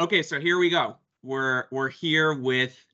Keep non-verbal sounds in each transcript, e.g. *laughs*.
Okay, so here we go. We're we're here with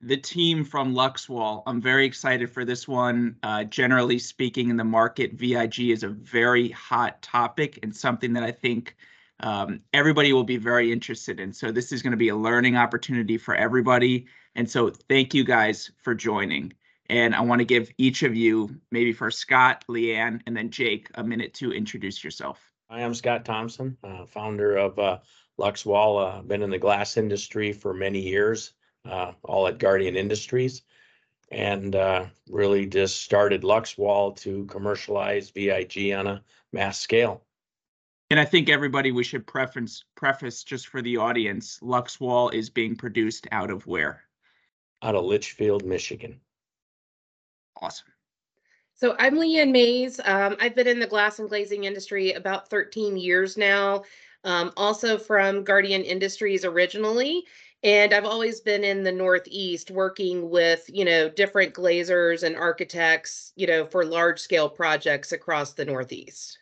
the team from LuxWall. I'm very excited for this one. Uh, generally speaking, in the market, VIG is a very hot topic and something that I think um, everybody will be very interested in. So this is going to be a learning opportunity for everybody. And so thank you guys for joining. And I want to give each of you, maybe for Scott, Leigh Anne, and then Jake, a minute to introduce yourself. I am Scott Thomsen, uh, founder of uh, LuxWall. Uh, been in the glass industry for many years, uh, all at Guardian Industries, and uh, really just started LuxWall to commercialize VIG on a mass scale. And I think everybody we should preface preface just for the audience, LuxWall is being produced out of where? Out of Litchfield, Michigan. Awesome. So I'm Leigh Anne Mays. Um, I've been in the glass and glazing industry about 13 years now. Um, also from Guardian Industries originally. And I've always been in the Northeast working with, you know, different glazers and architects, you know, for large scale projects across the Northeast.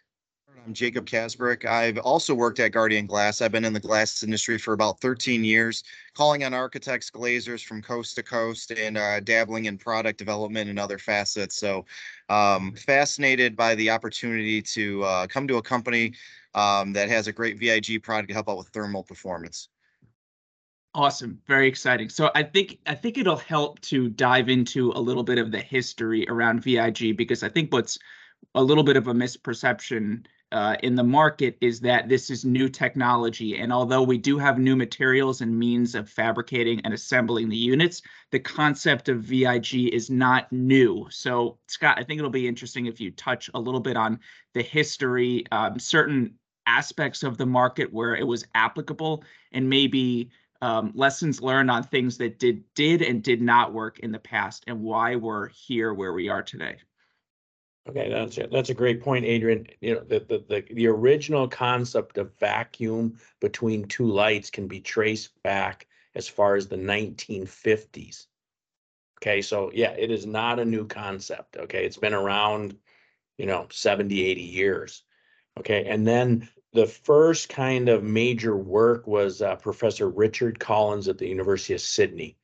I'm Jacob Kasbrick. I've also worked at Guardian Glass. I've been in the glass industry for about 13 years, calling on architects, glazers from coast to coast, and uh, dabbling in product development and other facets. So, um, fascinated by the opportunity to uh, come to a company um, that has a great VIG product to help out with thermal performance. Awesome, very exciting. So I think I think it'll help to dive into a little bit of the history around VIG because I think what's a little bit of a misperception uh, in the market is that this is new technology. And although we do have new materials and means of fabricating and assembling the units, the concept of VIG is not new. So, Scott, I think it'll be interesting if you touch a little bit on the history, um, certain aspects of the market where it was applicable and maybe um, lessons learned on things that did did and did not work in the past and why we're here where we are today. Okay, that's that's a great point, Adrian. You know, the, the, the, the original concept of vacuum between two lights can be traced back as far as the 1950s. Okay, so yeah, it is not a new concept. Okay, it's been around, you know, 70, 80 years. Okay, and then the first kind of major work was uh, Professor Richard Collins at the University of Sydney,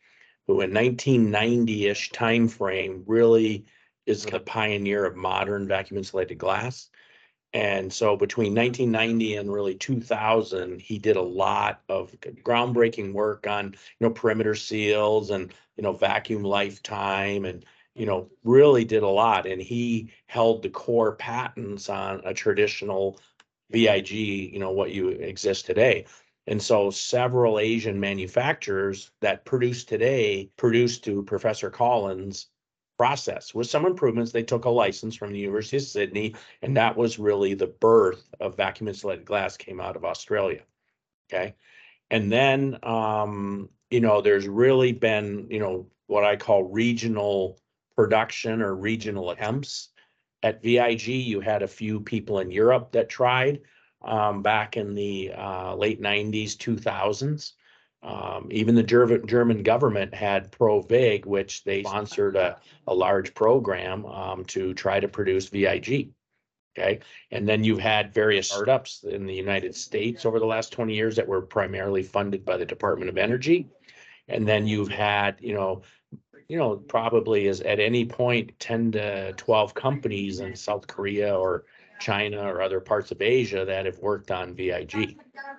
who in 1990-ish timeframe really is the pioneer of modern vacuum insulated glass. And so between 1990 and really 2000, he did a lot of groundbreaking work on, you know, perimeter seals and, you know, vacuum lifetime and, you know, really did a lot. And he held the core patents on a traditional VIG, you know, what you exist today. And so several Asian manufacturers that produce today produced to Professor Collins process with some improvements. They took a license from the University of Sydney, and that was really the birth of vacuum insulated glass came out of Australia. Okay. And then, um, you know, there's really been, you know, what I call regional production or regional attempts at VIG, you had a few people in Europe that tried um, back in the uh, late 90s, 2000s. Um, even the German, government had ProVig, which they sponsored a, a large program um, to try to produce VIG. Okay. And then you've had various startups in the United States over the last 20 years that were primarily funded by the Department of Energy. And then you've had, you know, you know, probably is at any point 10 to 12 companies in South Korea or China or other parts of Asia that have worked on VIG.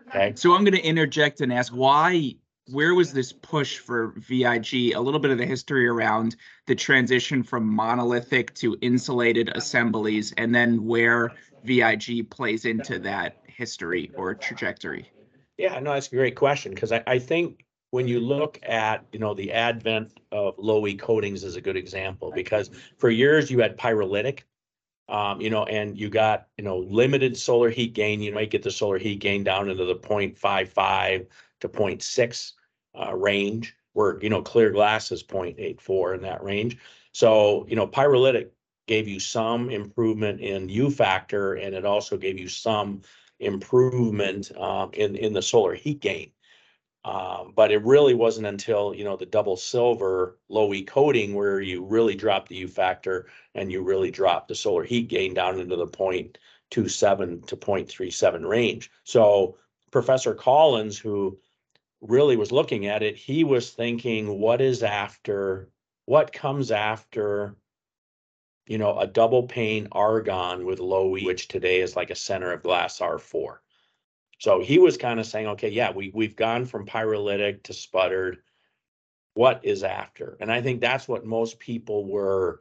Okay. So I'm going to interject and ask why, where was this push for VIG? A little bit of the history around the transition from monolithic to insulated assemblies, and then where VIG plays into that history or trajectory. Yeah, no, that's a great question because I, I think when you look at you know the advent of low E coatings is a good example because for years you had pyrolytic, um, you know, and you got you know limited solar heat gain. You might get the solar heat gain down into the 0.55 to 0.6 uh, range, where you know clear glass is 0.84 in that range. So you know pyrolytic gave you some improvement in U factor, and it also gave you some improvement um, in in the solar heat gain. Um, but it really wasn't until, you know, the double silver low E coating where you really drop the U factor and you really drop the solar heat gain down into the 0.27 to 0.37 range. So Professor Collins, who really was looking at it, he was thinking, what is after, what comes after, you know, a double pane argon with low E, which today is like a center of glass R4. So he was kind of saying, okay, yeah, we, we've gone from pyrolytic to sputtered. What is after? And I think that's what most people were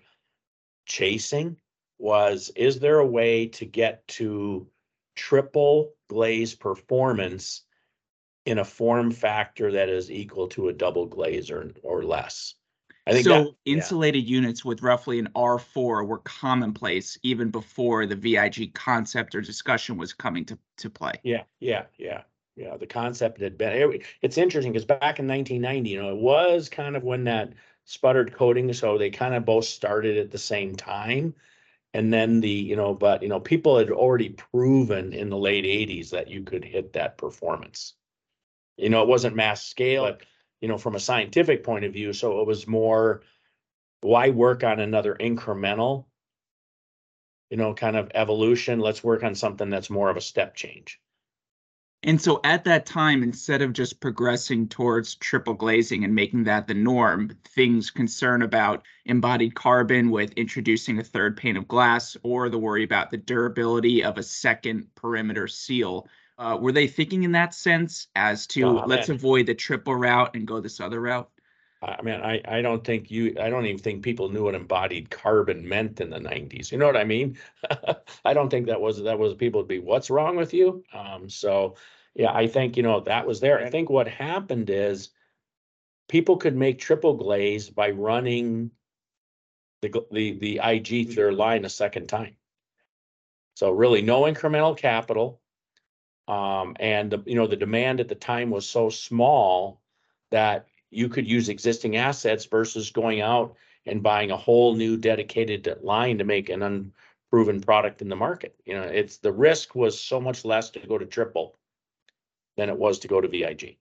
chasing was, is there a way to get to triple glaze performance in a form factor that is equal to a double glaze or, or less? I think that- So yeah. insulated units with roughly an R4 were commonplace even before the VIG concept or discussion was coming to, to play. Yeah, yeah, yeah, yeah. The concept had been, it's interesting because back in nineteen ninety, you know, it was kind of when that sputtered coating, so they kind of both started at the same time. And then the, you know, but, you know, people had already proven in the late eighties that you could hit that performance. You know, it wasn't mass scale, but, you know, from a scientific point of view, so it was more, why work on another incremental? You know, kind of evolution, let's work on something that's more of a step change. And so at that time, instead of just progressing towards triple glazing and making that the norm, things concern about embodied carbon with introducing a third pane of glass or the worry about the durability of a second perimeter seal. Uh, were they thinking in that sense as to No, let's avoid the triple route and go this other route? I I mean, I, I don't think you, I don't even think people knew what embodied carbon meant in the nineties. You know what I mean? *laughs* I don't think that was, that was people would be, what's wrong with you? Um, so, yeah, I think, you know, that was there. I think what happened is people could make triple glaze by running the, gl- the, the IG through their line a second time. So really no incremental capital. Um, and the, you know, the demand at the time was so small that you could use existing assets versus going out and buying a whole new dedicated line to make an unproven product in the market. You know, it's, the risk was so much less to go to triple than it was to go to VIG.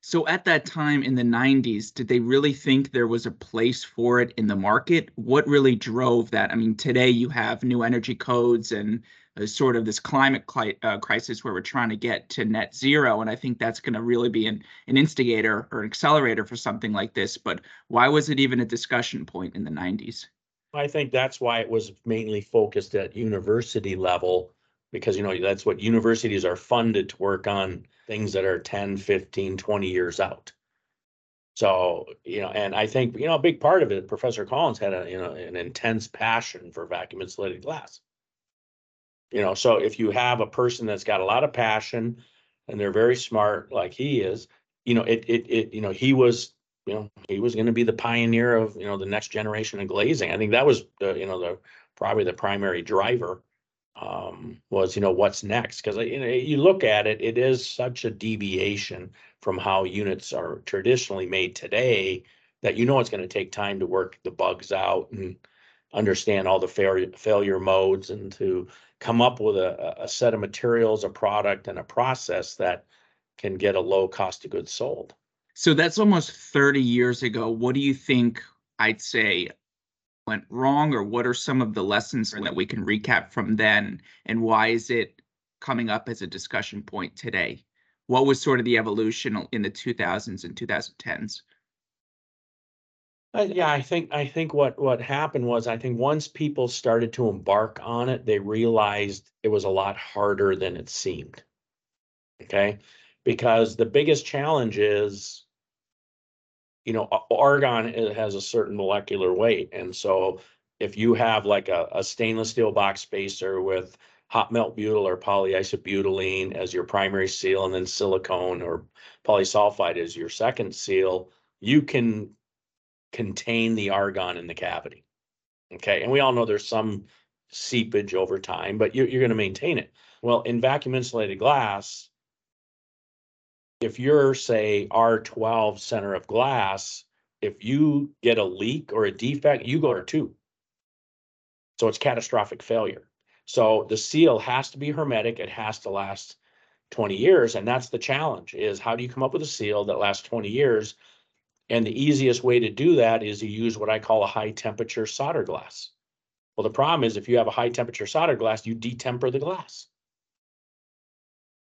So at that time in the 90s, did they really think there was a place for it in the market? What really drove that? I mean, today you have new energy codes and sort of this climate cli- uh, crisis where we're trying to get to net zero. And I think that's going to really be an, an instigator or an accelerator for something like this. But why was it even a discussion point in the 90s? I think that's why it was mainly focused at university level, because, you know, that's what universities are funded to work on things that are 10, 15, 20 years out. So, you know, and I think, you know, a big part of it, Professor Collins had a, you know, an intense passion for vacuum insulated glass. You know, so if you have a person that's got a lot of passion and they're very smart like he is, you know, it, it, it, you know, he was you know, he was going to be the pioneer of, you know, the next generation of glazing. I think that was the, you know, the, probably the primary driver um, was, you know, what's next? Because, you know, you look at it, it is such a deviation from how units are traditionally made today that you know it's going to take time to work the bugs out and understand all the failure, failure modes and to come up with a, a set of materials, a product and a process that can get a low cost of goods sold. So that's almost 30 years ago. What do you think I'd say went wrong, or what are some of the lessons that we can recap from then? And why is it coming up as a discussion point today? What was sort of the evolution in the 2000s and 2010s? Uh, yeah, I think, I think what, what happened was, I think once people started to embark on it, they realized it was a lot harder than it seemed. Okay, because the biggest challenge is, you know, argon has a certain molecular weight, and so if you have like a, a stainless steel box spacer with hot melt butyl or polyisobutylene as your primary seal, and then silicone or polysulfide as your second seal, you can contain the argon in the cavity. Okay, and we all know there's some seepage over time, but you're, you're gonna maintain it. Well, in vacuum insulated glass, if you're, say, R twelve center of glass, if you get a leak or a defect, you go to two. So it's catastrophic failure. So the seal has to be hermetic, it has to last twenty years, and that's the challenge, is how do you come up with a seal that lasts twenty years? And the easiest way to do that is to use what I call a high temperature solder glass. Well, the problem is if you have a high temperature solder glass, you detemper the glass.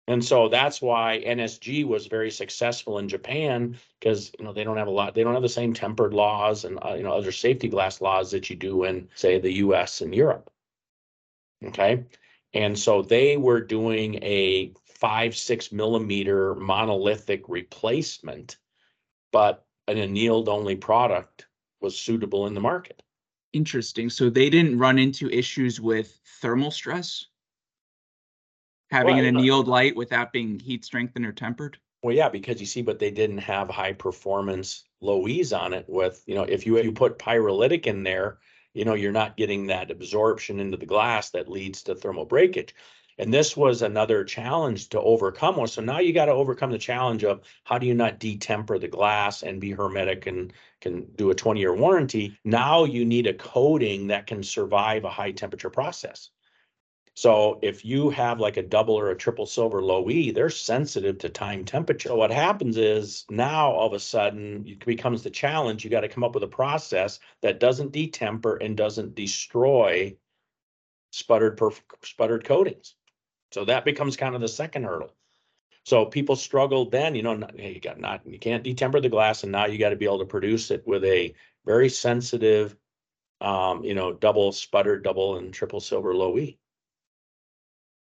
And so that's why NSG was very successful in Japan because you know they don't have a lot they don't have the same tempered laws and uh, you know other safety glass laws that you do in say the US and Europe. Okay? And so they were doing a 5 6 millimeter monolithic replacement but an annealed only product was suitable in the market. Interesting. So they didn't run into issues with thermal stress? Having an Well, uh, annealed light without being heat strengthened or tempered? Well, yeah, because you see, but they didn't have high performance low E's on it with, you know, if you, if you put pyrolytic in there, you know, you're not getting that absorption into the glass that leads to thermal breakage. And this was another challenge to overcome. So now you got to overcome the challenge of how do you not detemper the glass and be hermetic and can do a 20 year warranty. Now you need a coating that can survive a high temperature process. So if you have like a double or a triple silver low E, they're sensitive to time temperature. So what happens is now all of a sudden it becomes the challenge. You got to come up with a process that doesn't detemper and doesn't destroy sputtered perf- sputtered coatings. So that becomes kind of the second hurdle. So people struggle then, you know, not, hey, you got not you can't detemper the glass, and now you got to be able to produce it with a very sensitive, um, you know, double sputter, double and triple silver low E.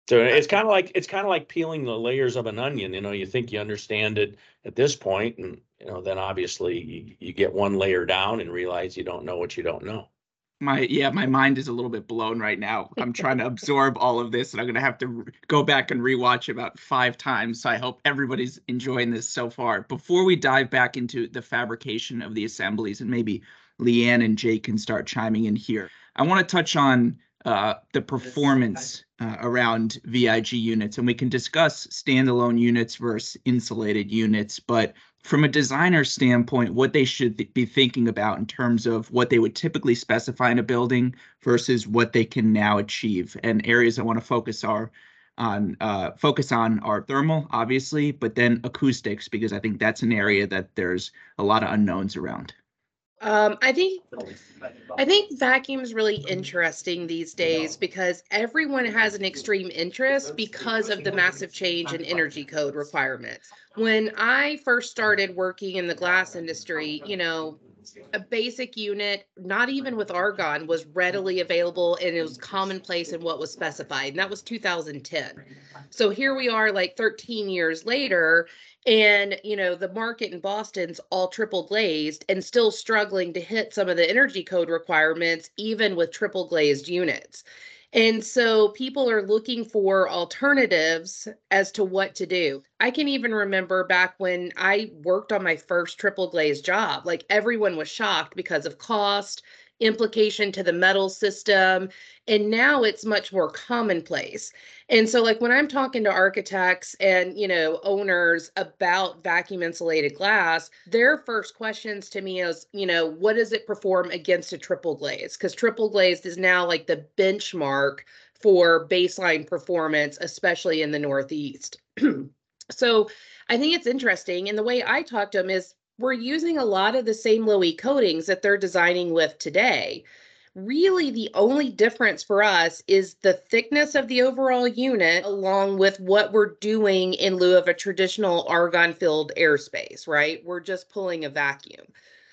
So it's kind of like it's kind of like peeling the layers of an onion. You know, you think you understand it at this point, and you know, then obviously you, you get one layer down and realize you don't know what you don't know. My yeah, my mind is a little bit blown right now. *laughs* I'm trying to absorb all of this, and I'm gonna have to go back and rewatch about five times. So I hope everybody's enjoying this so far. Before we dive back into the fabrication of the assemblies, and maybe Leigh Anne and Jake can start chiming in here, I want to touch on uh, the performance uh, around VIG units, and we can discuss standalone units versus insulated units. But from a designer standpoint, what they should th- be thinking about in terms of what they would typically specify in a building versus what they can now achieve. And areas I want to focus are on uh, focus on are thermal, obviously, but then acoustics because I think that's an area that there's a lot of unknowns around. Um, I think I think vacuum is really interesting these days because everyone has an extreme interest because of the massive change in energy code requirements. When I first started working in the glass industry, you know, a basic unit, not even with argon, was readily available and it was commonplace in what was specified. And that was 2010. So here we are, like 13 years later, and you know the market in Boston's all triple glazed and still struggling to hit some of the energy code requirements, even with triple glazed units. And so people are looking for alternatives as to what to do. I can even remember back when I worked on my first triple glazed job, like everyone was shocked because of cost, implication to the metal system, and now it's much more commonplace. And so like when I'm talking to architects and, you know, owners about vacuum insulated glass, their first questions to me is, you know, what does it perform against a triple glaze? Cuz triple glazed is now like the benchmark for baseline performance, especially in the Northeast. *clears throat* so I think it's interesting. And the way I talk to them is we're using a lot of the same low E coatings that they're designing with today. Really, the only difference for us is the thickness of the overall unit, along with what we're doing in lieu of a traditional argon filled airspace, right? We're just pulling a vacuum.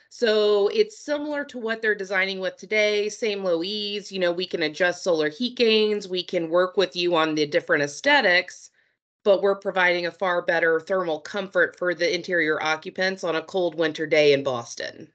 So it's similar to what they're designing with today, same low E's. You know, we can adjust solar heat gains, we can work with you on the different aesthetics but we're providing a far better thermal comfort for the interior occupants on a cold winter day in Boston.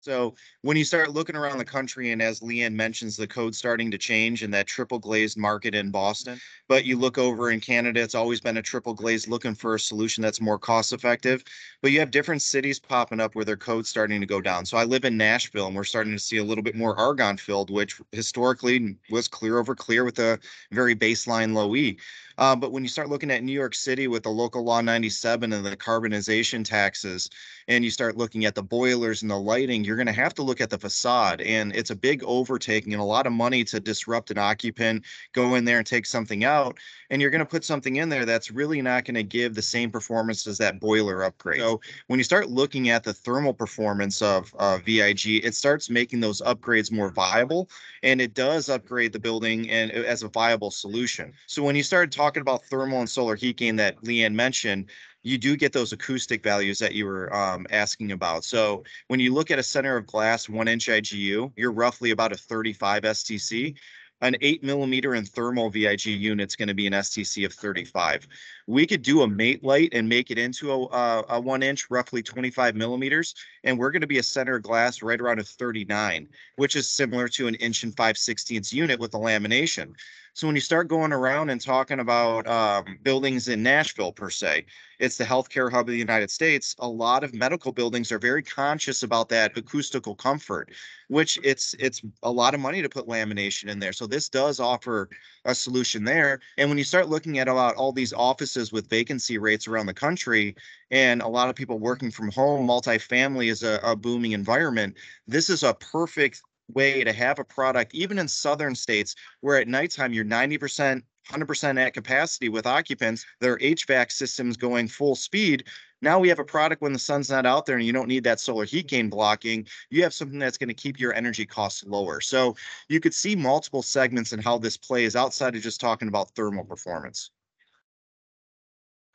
So when you start looking around the country and as Leigh Anne mentions, the code starting to change in that triple glazed market in Boston, but you look over in Canada, it's always been a triple glazed looking for a solution that's more cost effective. But you have different cities popping up where their code's starting to go down. So I live in Nashville and we're starting to see a little bit more argon filled, which historically was clear over clear with a very baseline low E. Uh, but when you start looking at New York City with the local law 97 and the carbonization taxes, and you start looking at the boilers and the lighting, you're going to have to look at the facade. And it's a big overtaking and a lot of money to disrupt an occupant, go in there and take something out. And you're going to put something in there that's really not going to give the same performance as that boiler upgrade. So when you start looking at the thermal performance of uh, VIG, it starts making those upgrades more viable and it does upgrade the building and uh, as a viable solution. So when you start talking about thermal and solar heat gain that Leigh Anne mentioned, you do get those acoustic values that you were um, asking about. So when you look at a center of glass one inch IGU, you're roughly about a 35 STC. An eight millimeter in thermal VIG unit's going to be an STC of 35. We could do a mate light and make it into a, a, a one inch, roughly 25 millimeters, and we're going to be a center glass right around a 39, which is similar to an inch and 5 16ths unit with a lamination. So when you start going around and talking about um, buildings in Nashville per se, it's the healthcare hub of the United States. A lot of medical buildings are very conscious about that acoustical comfort, which it's it's a lot of money to put lamination in there. So this does offer a solution there. And when you start looking at about all these offices with vacancy rates around the country, and a lot of people working from home, multifamily is a, a booming environment. This is a perfect way to have a product, even in southern states where at nighttime you're 90%, 100% at capacity with occupants, their HVAC systems going full speed. Now we have a product when the sun's not out there and you don't need that solar heat gain blocking. You have something that's going to keep your energy costs lower. So you could see multiple segments and how this plays outside of just talking about thermal performance.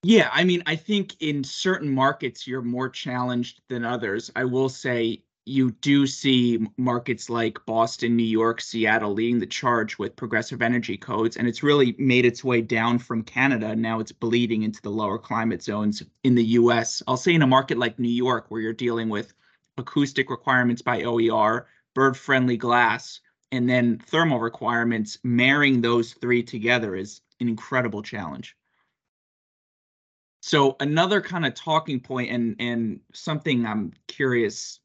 Yeah, I mean, I think in certain markets you're more challenged than others. I will say you do see markets like Boston, New York, Seattle leading the charge with progressive energy codes, and it's really made its way down from Canada. Now it's bleeding into the lower climate zones in the US. I'll say in a market like New York, where you're dealing with acoustic requirements by OER, bird friendly glass, and then thermal requirements, marrying those three together is an incredible challenge. So another kind of talking point and and something I'm curious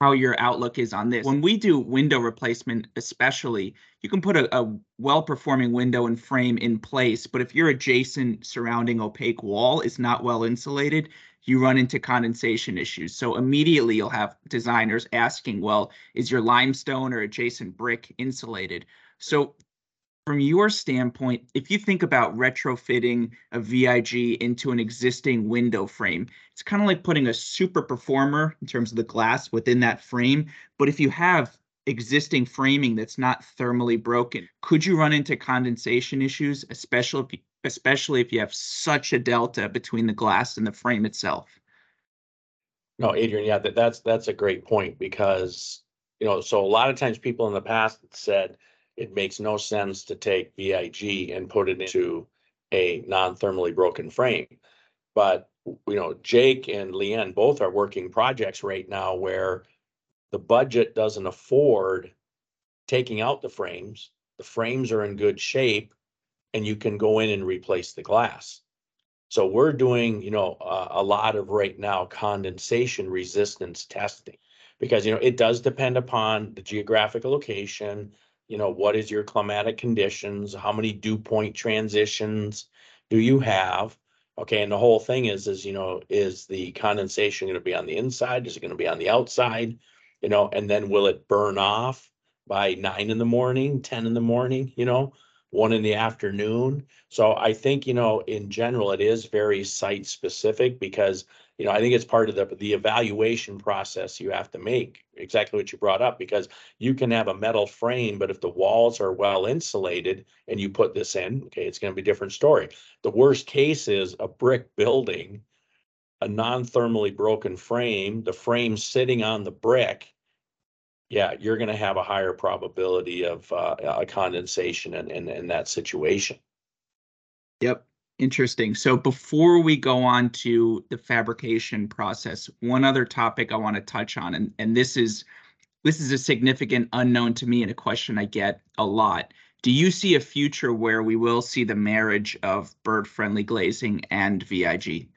how your outlook is on this. When we do window replacement, especially, you can put a, a well-performing window and frame in place, but if your adjacent surrounding opaque wall is not well insulated, you run into condensation issues. So immediately you'll have designers asking, well, is your limestone or adjacent brick insulated? So from your standpoint, if you think about retrofitting a VIG into an existing window frame, it's kind of like putting a super performer in terms of the glass within that frame. But if you have existing framing that's not thermally broken, could you run into condensation issues, especially if you, especially if you have such a delta between the glass and the frame itself? No, Adrian, yeah, that, that's that's a great point because you know, so a lot of times people in the past said, it makes no sense to take VIG and put it into a non-thermally broken frame. But, you know, Jake and Leigh Anne both are working projects right now where the budget doesn't afford taking out the frames. The frames are in good shape and you can go in and replace the glass. So we're doing, you know, uh, a lot of right now condensation resistance testing because, you know, it does depend upon the geographical location, you know, what is your climatic conditions? How many dew point transitions do you have? Okay, and the whole thing is, is, you know, is the condensation going to be on the inside? Is it going to be on the outside? You know, and then will it burn off by nine in the morning, 10 in the morning, you know, one in the afternoon? So I think, you know, in general, it is very site specific because you know, I think it's part of the, the evaluation process you have to make, exactly what you brought up, because you can have a metal frame, but if the walls are well insulated and you put this in, okay, it's going to be a different story. The worst case is a brick building, a non-thermally broken frame, the frame sitting on the brick. Yeah, you're going to have a higher probability of uh, a condensation in, in, in that situation. Yep. Interesting. So before we go on to the fabrication process, one other topic I want to touch on, and, and this is this is a significant unknown to me and a question I get a lot. Do you see a future where we will see the marriage of bird-friendly glazing and VIG?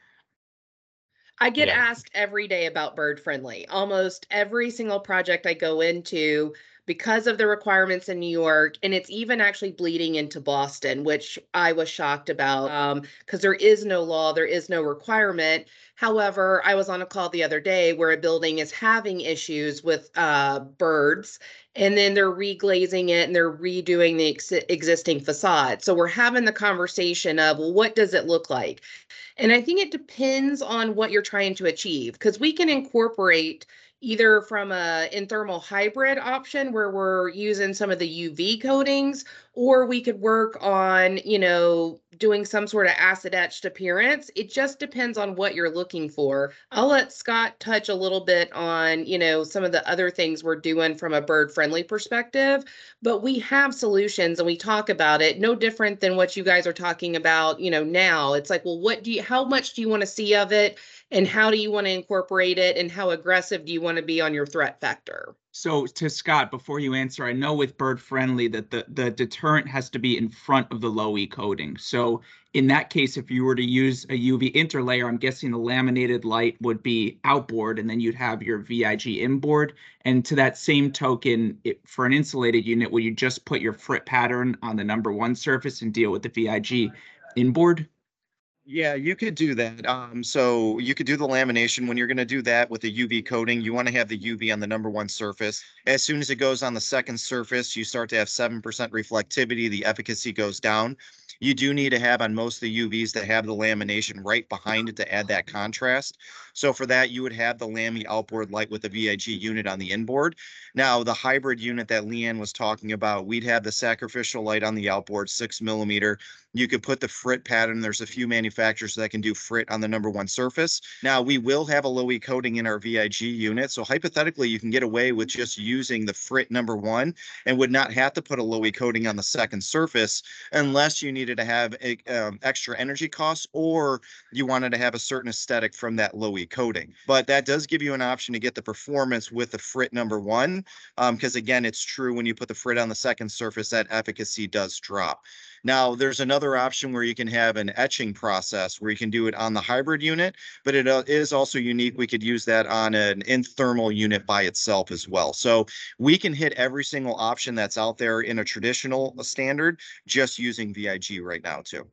I get Yeah. asked every day about bird friendly. Almost every single project I go into because of the requirements in New York, and it's even actually bleeding into Boston, which I was shocked about um, because there is no law, there is no requirement. However, I was on a call the other day where a building is having issues with uh, birds, and then they're reglazing it and they're redoing the ex- existing facade. So we're having the conversation of well, what does it look like? And I think it depends on what you're trying to achieve because we can incorporate either from a in thermal hybrid option where we're using some of the UV coatings, or we could work on, you know, doing some sort of acid etched appearance. It just depends on what you're looking for. I'll let Scott touch a little bit on, you know, some of the other things we're doing from a bird friendly perspective, but we have solutions and we talk about it no different than what you guys are talking about, you know, now. It's like, well, what do you how much do you want to see of it? and how do you want to incorporate it and how aggressive do you want to be on your threat factor So to Scott, before you answer, I know with bird friendly that the, the deterrent has to be in front of the low E coating. So in that case, if you were to use a UV interlayer, I'm guessing the laminated light would be outboard and then you'd have your VIG inboard. And to that same token, it, for an insulated unit, will you just put your frit pattern on the number one surface and deal with the VIG inboard? Yeah, you could do that. Um, so you could do the lamination. When you're going to do that with the UV coating, you want to have the UV on the number one surface. As soon as it goes on the second surface, you start to have 7% reflectivity. The efficacy goes down. You do need to have on most of the UVs that have the lamination right behind it to add that contrast. So for that, you would have the Lamy outboard light with the VIG unit on the inboard. Now, the hybrid unit that Leigh Anne was talking about, we'd have the sacrificial light on the outboard, six millimeter. You could put the frit pattern. There's a few manufacturers that can do frit on the number one surface. Now, we will have a low E coating in our VIG unit. So hypothetically, you can get away with just using the frit number one and would not have to put a low E coating on the second surface unless you needed to have a, um, extra energy costs or you wanted to have a certain aesthetic from that low E coating. But that does give you an option to get the performance with the frit number one. Because again, it's true when you put the frit on the second surface, that efficacy does drop. Now, there's another option where you can have an etching process where you can do it on the hybrid unit, but it uh, is also unique. We could use that on an in thermal unit by itself as well. So we can hit every single option that's out there in a traditional standard just using VIG right now too.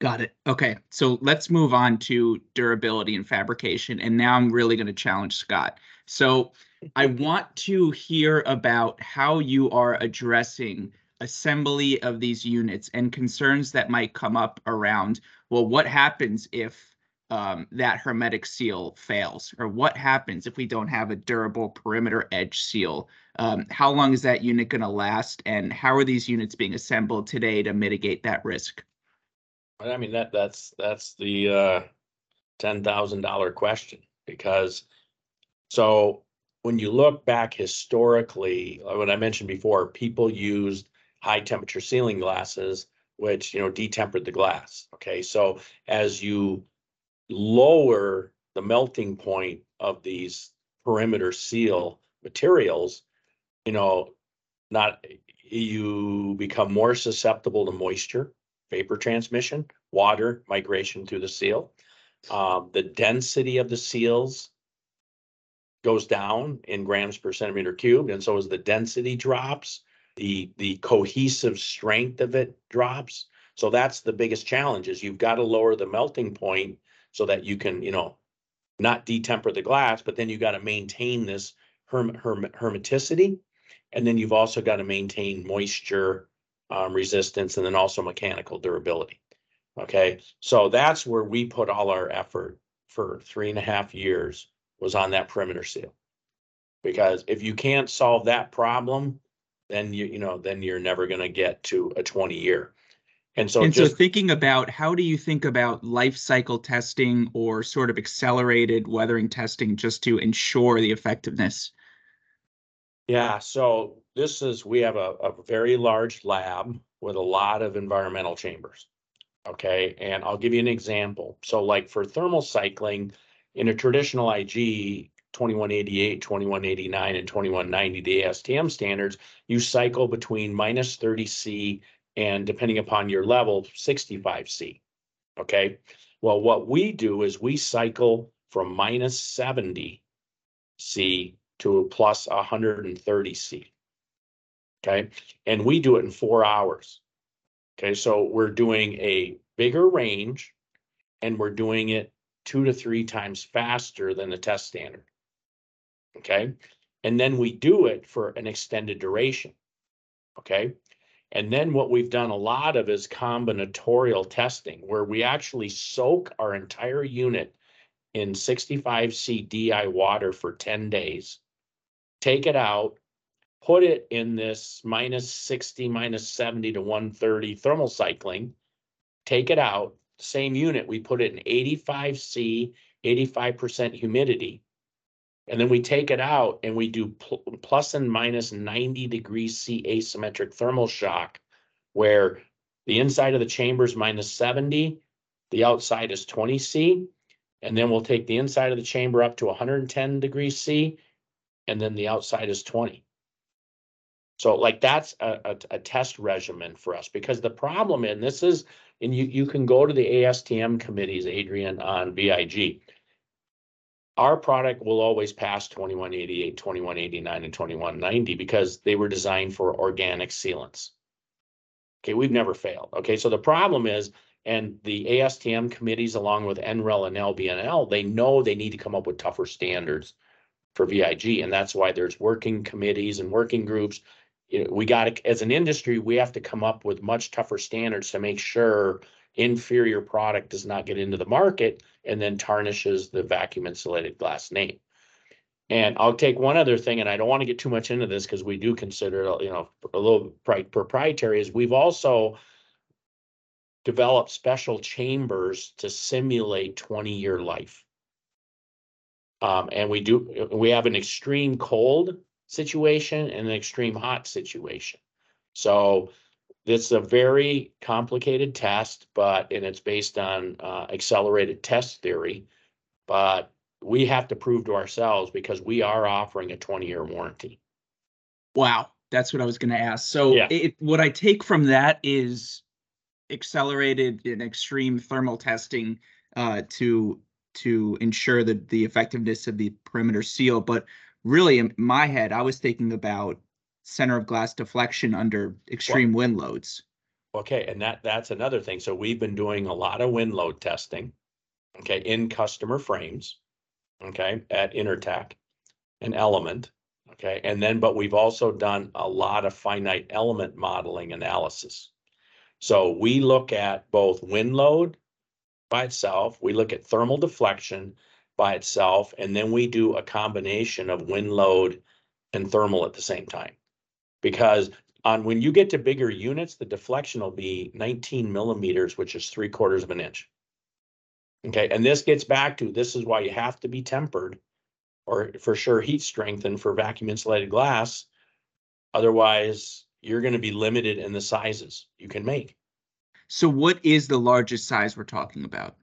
Got it. Okay, so let's move on to durability and fabrication. And now I'm really going to challenge Scott. So I want to hear about how you are addressing assembly of these units and concerns that might come up around, well, what happens if um, that hermetic seal fails? Or what happens if we don't have a durable perimeter edge seal? Um, how long is that unit going to last? And how are these units being assembled today to mitigate that risk? I mean, that, that's, that's the, uh, ten thousand dollar question, because, so when you look back historically, uh, what I mentioned before, people used high temperature sealing glasses, which, you know, detempered the glass, okay? So as you lower the melting point of these perimeter seal materials, you know, not, you become more susceptible to moisture, vapor transmission, water migration through the seal. Um, the density of the seals goes down in grams per centimeter cubed, and so as the density drops, the the cohesive strength of it drops. So that's the biggest challenge is you've got to lower the melting point so that you can, you know, not detemper the glass, but then you got to maintain this herm, herm, hermeticity. And then you've also got to maintain moisture um, resistance and then also mechanical durability. Okay, so that's where we put all our effort for three and a half years was on that perimeter seal. Because if you can't solve that problem, then you, you know, then you're never gonna get to a twenty year. And so And so thinking about how do you think about life cycle testing or sort of accelerated weathering testing just to ensure the effectiveness? yeah, so this is, we have a, a very large lab with a lot of environmental chambers. Okay, and I'll give you an example. So like for thermal cycling, in a traditional IG, 2188, 2189, and 2190, the ASTM standards, you cycle between minus 30 C and depending upon your level, 65 C. Okay, well, what we do is we cycle from minus 70 C to plus hundred and thirty C. Okay, and we do it in four hours. Okay, so we're doing a bigger range and we're doing it two to three times faster than the test standard. Okay, and then we do it for an extended duration. Okay, and then what we've done a lot of is combinatorial testing, where we actually soak our entire unit in 65C DI water for 10 days, take it out, put it in this minus 60, minus 70 to 130 thermal cycling, take it out, same unit, we put it in 85C, 85% humidity. And then we take it out and we do pl- plus and minus 90 degrees C asymmetric thermal shock, where the inside of the chamber is minus 70, the outside is 20 C. And then we'll take the inside of the chamber up to 110 degrees C, and then the outside is 20. So like that's a, a, a test regimen for us because the problem, and this is, and you, you can go to the ASTM committees, Adrian, on VIG. Our product will always pass 2188, 2189, and 2190 because they were designed for organic sealants. Okay, we've never failed. Okay, so the problem is, and the ASTM committees, along with NREL and LBNL, they know they need to come up with tougher standards for VIG, and that's why there's working committees and working groups. You know, we got to, as an industry, we have to come up with much tougher standards to make sure inferior product does not get into the market and then tarnishes the vacuum insulated glass name. And I'll take one other thing, and I don't want to get too much into this because we do consider, it, you know, a little pri- proprietary. Is we've also developed special chambers to simulate 20 year life. Um, and we do, we have an extreme cold situation and an extreme hot situation. So it's a very complicated test, but, and it's based on, uh, accelerated test theory. But we have to prove to ourselves because we are offering a twenty year warranty. Wow, that's what I was going to ask. So Yeah. it, what I take from that is accelerated and extreme thermal testing uh, to to ensure that the effectiveness of the perimeter seal. But really, in my head, I was thinking about center of glass deflection under extreme wind loads. Okay, and that, that's another thing. So we've been doing a lot of wind load testing. Okay, in customer frames. Okay, at Intertek and Element. Okay, and then, but we've also done a lot of finite element modeling analysis. So we look at both wind load by itself, we look at thermal deflection by itself, and then we do a combination of wind load and thermal at the same time. Because on when you get to bigger units, the deflection will be 19 millimeters, which is three quarters of an inch. Okay, and this gets back to this is why you have to be tempered or for sure heat strengthened for vacuum insulated glass. Otherwise, you're going to be limited in the sizes you can make. So what is the largest size we're talking about?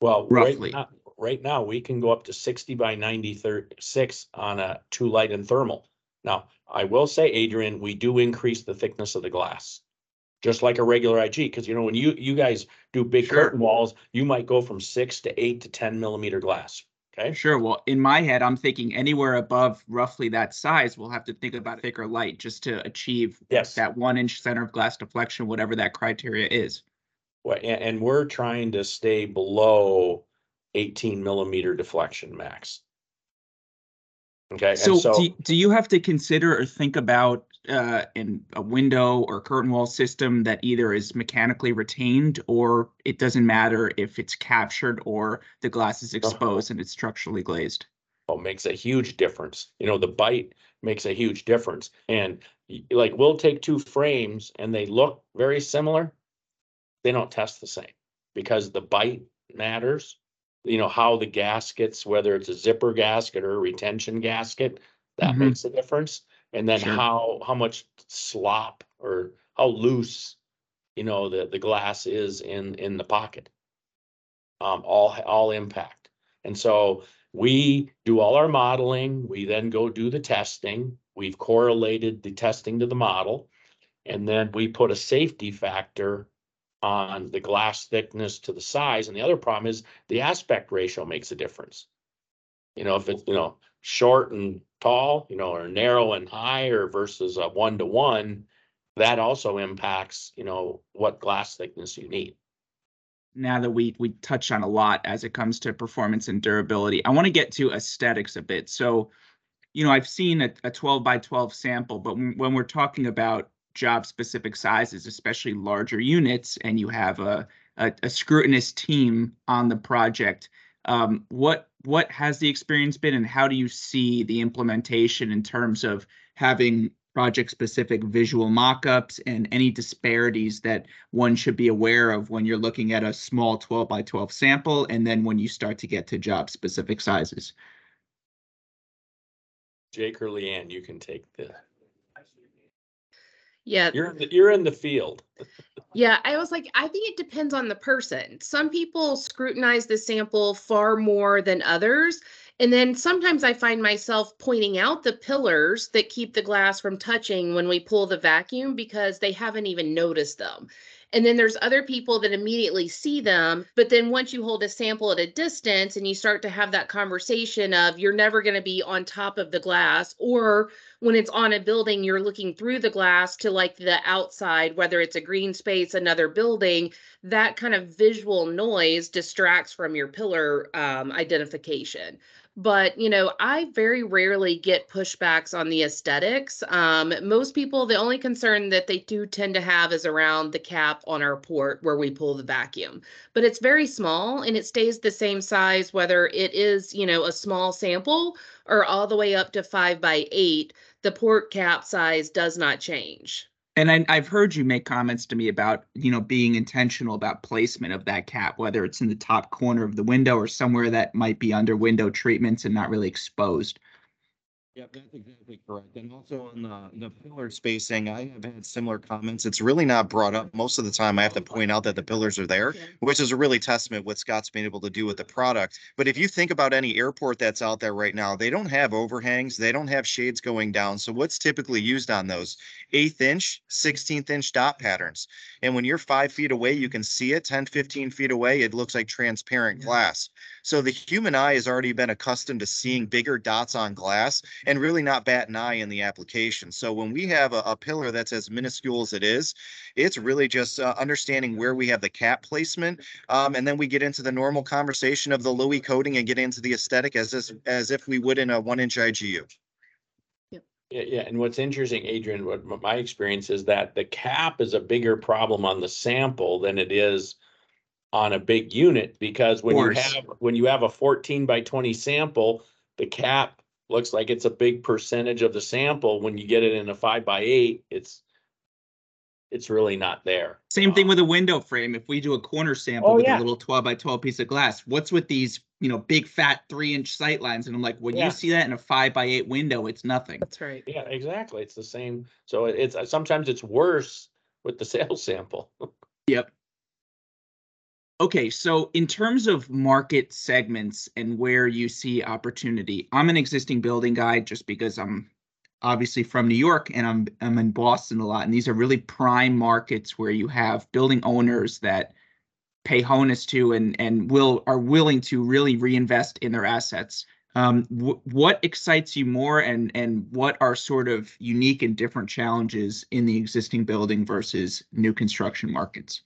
Well, right Roughly. now, right now, we can go up to 60 by 90 36 on a two light and thermal. Now, I will say, Adrian, we do increase the thickness of the glass. Just like a regular IG, because you know, when you, you guys do big Sure. curtain walls, you might go from six to eight to 10 millimeter glass. Okay, Sure. Well, in my head, I'm thinking anywhere above roughly that size, we'll have to think about thicker light just to achieve yes. that one inch center of glass deflection, whatever that criteria is. Well, And, and we're trying to stay below eighteen millimeter deflection max. Okay, So, so, do, do you have to consider or think about uh, in a window or curtain wall system that either is mechanically retained or it doesn't matter if it's captured or the glass is exposed and it's structurally glazed? oh, makes a huge difference. You know, the bite makes a huge difference. And like, we'll take two frames and they look very similar. They don't test the same because the bite matters. You know, how the gaskets, whether it's a zipper gasket or a retention gasket, that Mhm. makes a difference. And then Sure. how, how much slop or how loose, you know, the, the glass is in, in the pocket. Um, all, all impact. And so we do all our modeling, we then go do the testing. We've correlated the testing to the model. And then we put a safety factor on the glass thickness to the size. And the other problem is the aspect ratio makes a difference. You know, if it's, you know, short and tall, you know, or narrow and high or versus a one to one, that also impacts, you know, what glass thickness you need. now that we we touch on a lot as it comes to performance and durability i want to get to aesthetics a bit so you know i've seen a, a 12 by 12 sample but when, when we're talking about job specific sizes especially larger units and you have a a, a scrutinous team on the project um, what what has the experience been and how do you see the implementation in terms of having project specific visual mock-ups and any disparities that one should be aware of when you're looking at a small 12 by 12 sample and then when you start to get to job specific sizes. Jake or Leanne, you can take the, Yeah, you're, in the- you're in the field. *laughs* Yeah, I was like, I think it depends on the person. Some people scrutinize the sample far more than others. And then sometimes I find myself pointing out the pillars that keep the glass from touching when we pull the vacuum because they haven't even noticed them. And then there's other people that immediately see them. But then once you hold a sample at a distance and you start to have that conversation of you're never going to be on top of the glass, or when it's on a building, you're looking through the glass to like the outside, whether it's a green space, another building, that kind of visual noise distracts from your pillar um, identification. But, you know, I very rarely get pushbacks on the aesthetics. Um, most people, the only concern that they do tend to have is around the cap on our port where we pull the vacuum. But it's very small and it stays the same size, whether it is, you know, a small sample or all the way up to five by eight the port cap size does not change. And I, I've heard you make comments to me about, you know, being intentional about placement of that cap, whether it's in the top corner of the window or somewhere that might be under window treatments and not really exposed. Yep, that's exactly correct. And also on the, the pillar spacing, I have had similar comments. It's really not brought up. Most of the time, I have to point out that the pillars are there, which is a really testament what Scott's been able to do with the product. But if you think about any airport that's out there right now, they don't have overhangs, they don't have shades going down. So what's typically used on those? Eighth inch, sixteenth inch dot patterns. And when you're five feet away, you can see it 10, 15 feet away, it looks like transparent glass. So the human eye has already been accustomed to seeing bigger dots on glass and really not bat an eye in the application. So when we have a, a pillar that's as minuscule as it is, it's really just uh, understanding where we have the cap placement. Um, and then we get into the normal conversation of the Louis coating and get into the aesthetic as this, as if we would in a one inch IGU. Yeah, yeah, and what's interesting, Adrian, what m- my experience is that the cap is a bigger problem on the sample than it is on a big unit, because when you have, when you have a fourteen by twenty sample, the cap looks like it's a big percentage of the sample. When you get it in a five by eight, it's it's really not there. Same thing Um, with a window frame. If we do a corner sample Oh, with yeah. a little 12 by 12 piece of glass, what's with these, you know, big fat three inch sight lines? And I'm like, when Yeah. you see that in a five by eight window, it's nothing. That's right. Yeah, exactly. It's the same. So it's, uh, sometimes it's worse with the *laughs* sales sample. Yep. Okay, so in terms of market segments and where you see opportunity, I'm an existing building guy just because I'm obviously from New York and I'm I'm in Boston a lot, and these are really prime markets where you have building owners that pay honus to and and will are willing to really reinvest in their assets. Um, wh- what excites you more, and and what are sort of unique and different challenges in the existing building versus new construction markets?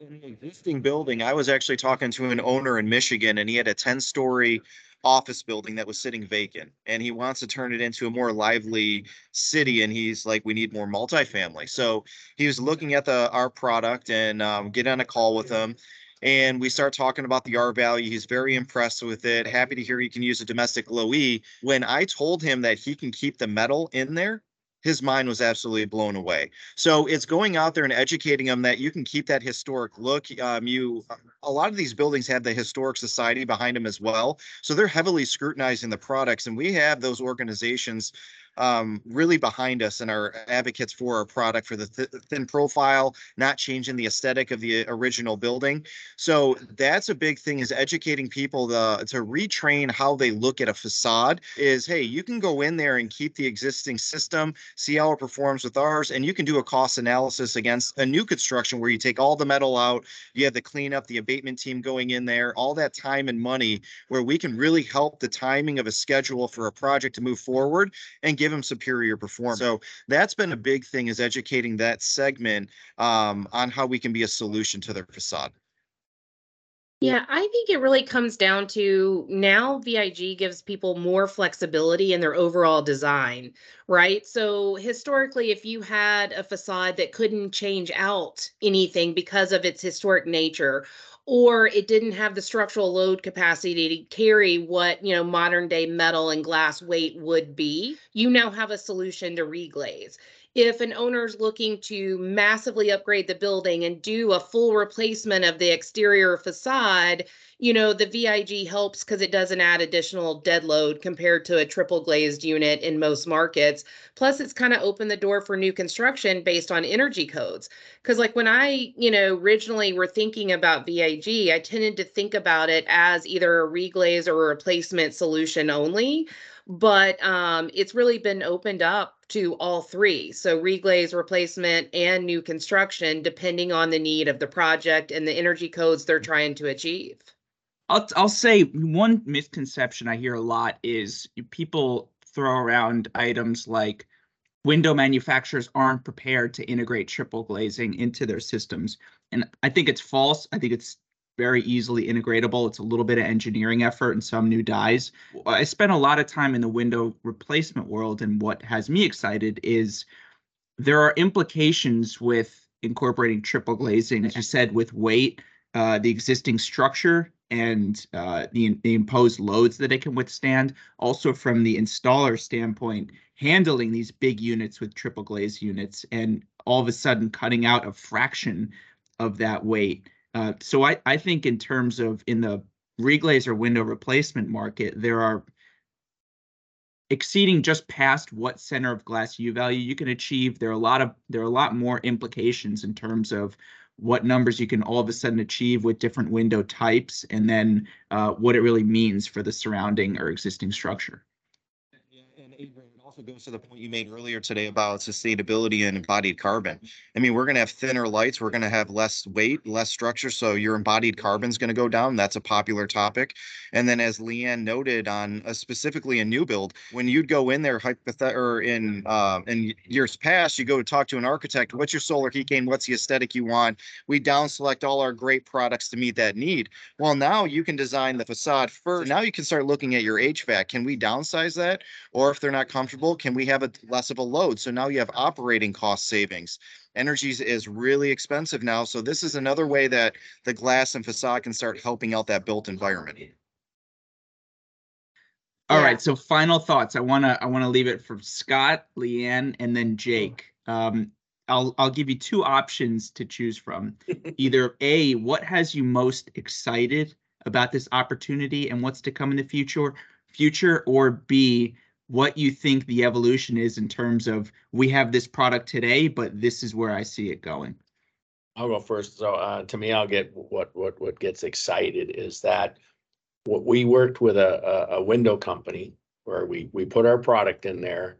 In the existing building, I was actually talking to an owner in Michigan and he had a ten-story office building that was sitting vacant. And he wants to turn it into a more lively city and he's like, we need more multifamily. So he was looking at the, our product and um, get on a call with him. And we start talking about the R value. He's very impressed with it. Happy to hear he can use a domestic low E. When I told him that he can keep the metal in there, his mind was absolutely blown away. So it's going out there and educating them that you can keep that historic look. Um, you, a lot of these buildings have the historic society behind them as well. So they're heavily scrutinizing the products and we have those organizations um, really behind us and are advocates for our product for the th- thin profile, not changing the aesthetic of the original building. So that's a big thing is educating people the, to retrain how they look at a facade is, hey, you can go in there and keep the existing system, see how it performs with ours, and you can do a cost analysis against a new construction where you take all the metal out, you have the cleanup, the abatement team going in there, all that time and money where we can really help the timing of a schedule for a project to move forward and give them superior performance. So that's been a big thing is educating that segment um, on how we can be a solution to their facade. Yeah, I think it really comes down to now VIG gives people more flexibility in their overall design, right? So historically, if you had a facade that couldn't change out anything because of its historic nature, or it didn't have the structural load capacity to carry what you know modern day metal and glass weight would be you now have a solution to reglaze if an owner's looking to massively upgrade the building and do a full replacement of the exterior facade, you know, the VIG helps because it doesn't add additional dead load compared to a triple glazed unit in most markets. Plus, it's kind of opened the door for new construction based on energy codes. Because, like, when I, you know, originally were thinking about VIG, I tended to think about it as either a reglaze or a replacement solution only but um, it's really been opened up to all three. So reglaze, replacement, and new construction, depending on the need of the project and the energy codes they're trying to achieve. I'll I'll say one misconception I hear a lot is people throw around items like window manufacturers aren't prepared to integrate triple glazing into their systems. And I think it's false. I think it's very easily integratable. It's a little bit of engineering effort and some new dies. I spent a lot of time in the window replacement world, and what has me excited is there are implications with incorporating triple glazing, as you said, with weight, uh, the existing structure, and uh, the, the imposed loads that it can withstand. Also, from the installer standpoint, handling these big units with triple glaze units and all of a sudden cutting out a fraction of that weight uh, so I, I think in terms of in the reglaze or window replacement market, there are exceeding just past what center of glass U value you can achieve. There are a lot of there are a lot more implications in terms of what numbers you can all of a sudden achieve with different window types, and then uh, what it really means for the surrounding or existing structure also goes to the point you made earlier today about sustainability and embodied carbon. I mean, we're going to have thinner lights, we're going to have less weight, less structure, so your embodied carbon is going to go down. That's a popular topic. And then, as Leigh Anne noted on a, specifically a new build, when you'd go in there, hypothet- or in uh, in years past, you go talk to an architect. What's your solar heat gain? What's the aesthetic you want? We down select all our great products to meet that need. Well, now you can design the facade first. Now you can start looking at your HVAC. Can we downsize that? Or if they're not comfortable can we have a less of a load? So now you have operating cost savings. Energy is really expensive now. So this is another way that the glass and facade can start helping out that built environment. All Yeah. right. So final thoughts. I wanna I wanna leave it for Scott, Leigh Anne, and then Jake. Um, I'll I'll give you two options to choose from. *laughs* Either A, what has you most excited about this opportunity and what's to come in the future, future, or B, what you think the evolution is in terms of we have this product today, but this is where I see it going. I'll go first. So, uh, to me, I'll get what, what, what gets excited is that what we worked with a, a, a window company where we, we put our product in there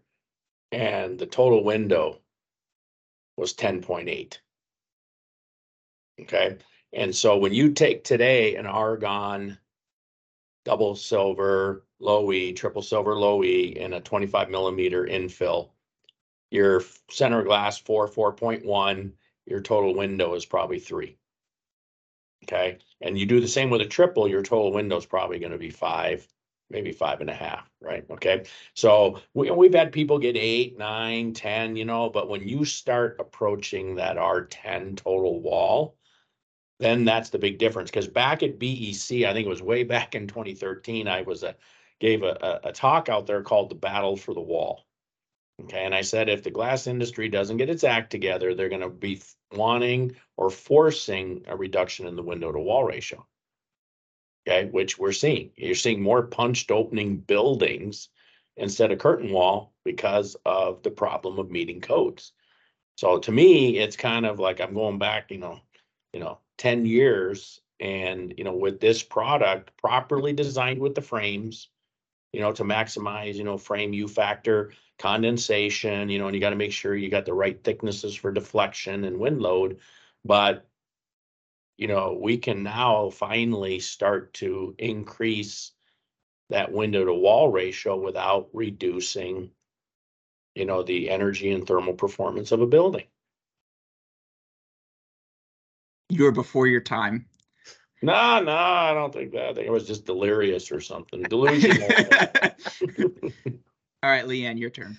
and the total window was ten point eight. Okay, and so when you take today an argon double silver, low E, triple silver, low E, and a twenty-five millimeter infill. Your center glass four, four point one, your total window is probably three. Okay, and you do the same with a triple, your total window is probably gonna be five, maybe five and a half, right? Okay, so we, we've had people get eight, nine, ten, you know, but when you start approaching that R ten total wall, then that's the big difference. Because back at BEC, I think it was way back in 2013, I was a gave a, a, a talk out there called the Battle for the Wall. Okay, and I said if the glass industry doesn't get its act together, they're going to be wanting or forcing a reduction in the window to wall ratio. Okay, which we're seeing. You're seeing more punched opening buildings instead of curtain wall because of the problem of meeting codes. So to me, it's kind of like I'm going back, you know, you know, ten years and, you know, with this product properly designed with the frames, you know, to maximize, you know, frame U factor, condensation, you know, and you got to make sure you got the right thicknesses for deflection and wind load. But, you know, we can now finally start to increase that window to wall ratio without reducing, you know, the energy and thermal performance of a building. You were before your time. No, no, I don't think that. I think it was just delirious or something, delusional. *laughs* All right, Leigh Anne, your turn.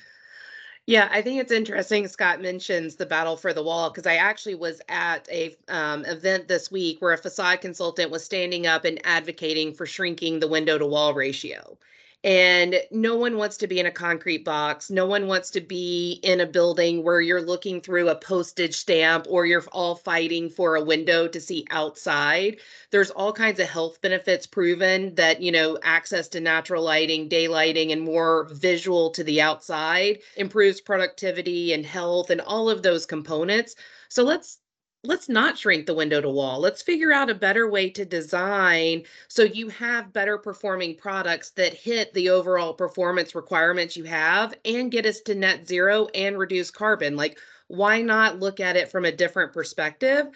Yeah, I think it's interesting. Scott mentions the battle for the wall because I actually was at a um, event this week where a facade consultant was standing up and advocating for shrinking the window to wall ratio. And no one wants to be in a concrete box. No one wants to be in a building where you're looking through a postage stamp or you're all fighting for a window to see outside. There's all kinds of health benefits proven that, you know, access to natural lighting, daylighting, and more visual to the outside improves productivity and health and all of those components. So let's let's not shrink the window to wall. Let's figure out a better way to design so you have better performing products that hit the overall performance requirements you have and get us to net zero and reduce carbon. Like, why not look at it from a different perspective?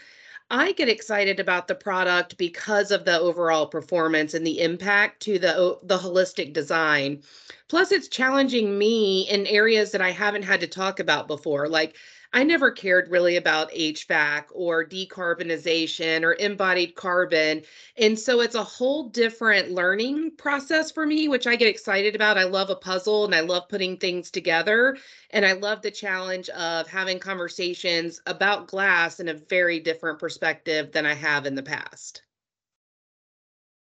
I get excited about the product because of the overall performance and the impact to the oh, the holistic design. Plus it's challenging me in areas that I haven't had to talk about before like I never cared really about HVAC or decarbonization or embodied carbon. And so it's a whole different learning process for me, which I get excited about. I love a puzzle and I love putting things together. And I love the challenge of having conversations about glass in a very different perspective than I have in the past.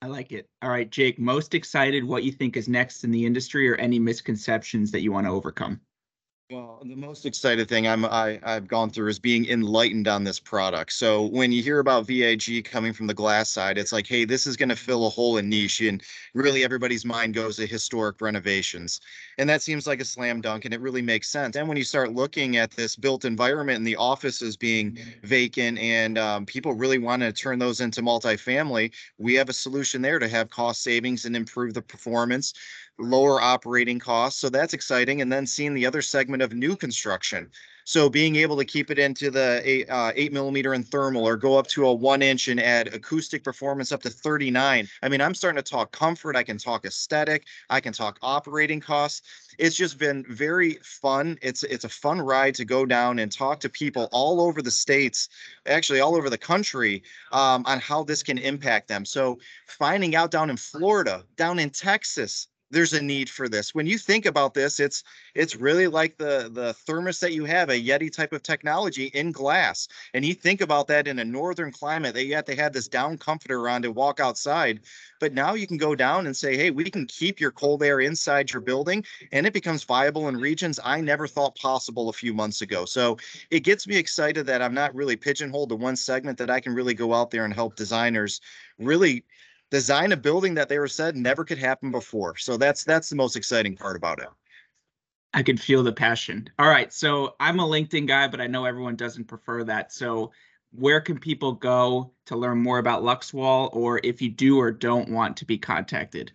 I like it. All right, Jake, most excited what you think is next in the industry or any misconceptions that you want to overcome? Well, the most excited thing I'm I, I've gone through is being enlightened on this product. So when you hear about VIG coming from the glass side, it's like, hey, this is going to fill a hole in niche, and really everybody's mind goes to historic renovations, and that seems like a slam dunk, and it really makes sense. And when you start looking at this built environment and the offices being vacant, and um, people really want to turn those into multifamily, we have a solution there to have cost savings and improve the performance lower operating costs. So that's exciting. And then seeing the other segment of new construction. So being able to keep it into the eight, uh, eight millimeter and thermal or go up to a one inch and add acoustic performance up to 39. I mean, I'm starting to talk comfort. I can talk aesthetic. I can talk operating costs. It's just been very fun. It's it's a fun ride to go down and talk to people all over the states, actually all over the country, um, on how this can impact them. So finding out down in Florida, down in Texas, there's a need for this. When you think about this, it's it's really like the the thermos that you have, a Yeti type of technology in glass. And you think about that in a northern climate, they had this down comforter on to walk outside. But now you can go down and say, hey, we can keep your cold air inside your building, and it becomes viable in regions I never thought possible a few months ago. So it gets me excited that I'm not really pigeonholed to one segment that I can really go out there and help designers really design a building that they were said never could happen before. So that's that's the most exciting part about it. I can feel the passion. All right, so I'm a LinkedIn guy, but I know everyone doesn't prefer that. So where can people go to learn more about LuxWall, or if you do or don't want to be contacted?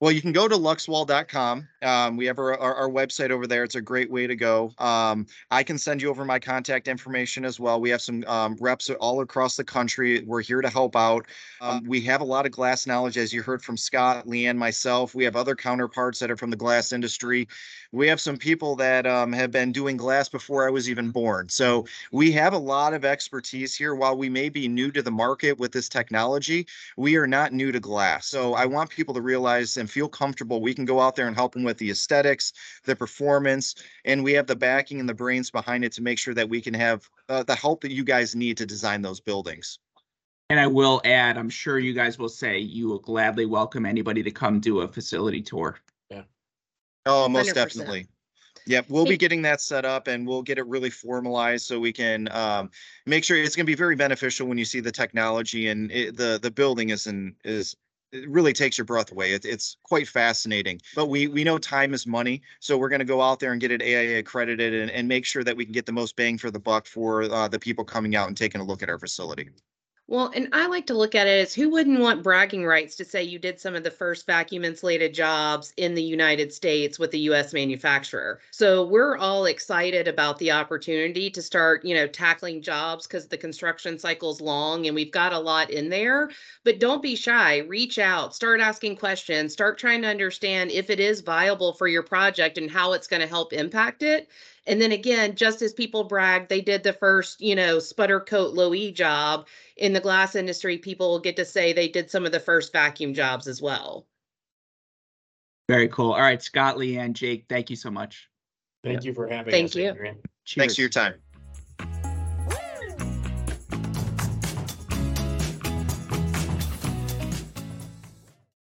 Well, you can go to luxwall.com. Um, we have our, our, our, website over there. It's a great way to go. Um, I can send you over my contact information as well. We have some um, reps all across the country. We're here to help out. Um, we have a lot of glass knowledge, as you heard from Scott, Leigh Anne, myself. We have other counterparts that are from the glass industry. We have some people that um, have been doing glass before I was even born. So we have a lot of expertise here. While we may be new to the market with this technology, we are not new to glass. So I want people to realize and feel comfortable. We can go out there and help them with the aesthetics, the performance, and we have the backing and the brains behind it to make sure that we can have uh, the help that you guys need to design those buildings. And I will add, I'm sure you guys will say you will gladly welcome anybody to come do a facility tour. Yeah. Oh, most 100%. definitely. Yep, we'll be getting that set up and we'll get it really formalized so we can um, make sure it's going to be very beneficial when you see the technology and it, the the building is in is it really takes your breath away. It, it's quite fascinating. But we we know time is money, so we're going to go out there and get it AIA accredited and, and make sure that we can get the most bang for the buck for uh, the people coming out and taking a look at our facility. Well, and I like to look at it as who wouldn't want bragging rights to say you did some of the first vacuum insulated jobs in the United States with the US manufacturer. So we're all excited about the opportunity to start, you know, tackling jobs because the construction cycle's long and we've got a lot in there. But don't be shy, reach out, start asking questions, start trying to understand if it is viable for your project and how it's going to help impact it. And then again, just as people brag, they did the first, you know, sputter coat low E job in the glass industry. People will get to say they did some of the first vacuum jobs as well. Very cool. All right, Scott, Leigh Anne, Jake, thank you so much. Thank you for having Thank us. Thank you. Adrian. Cheers. Thanks for your time.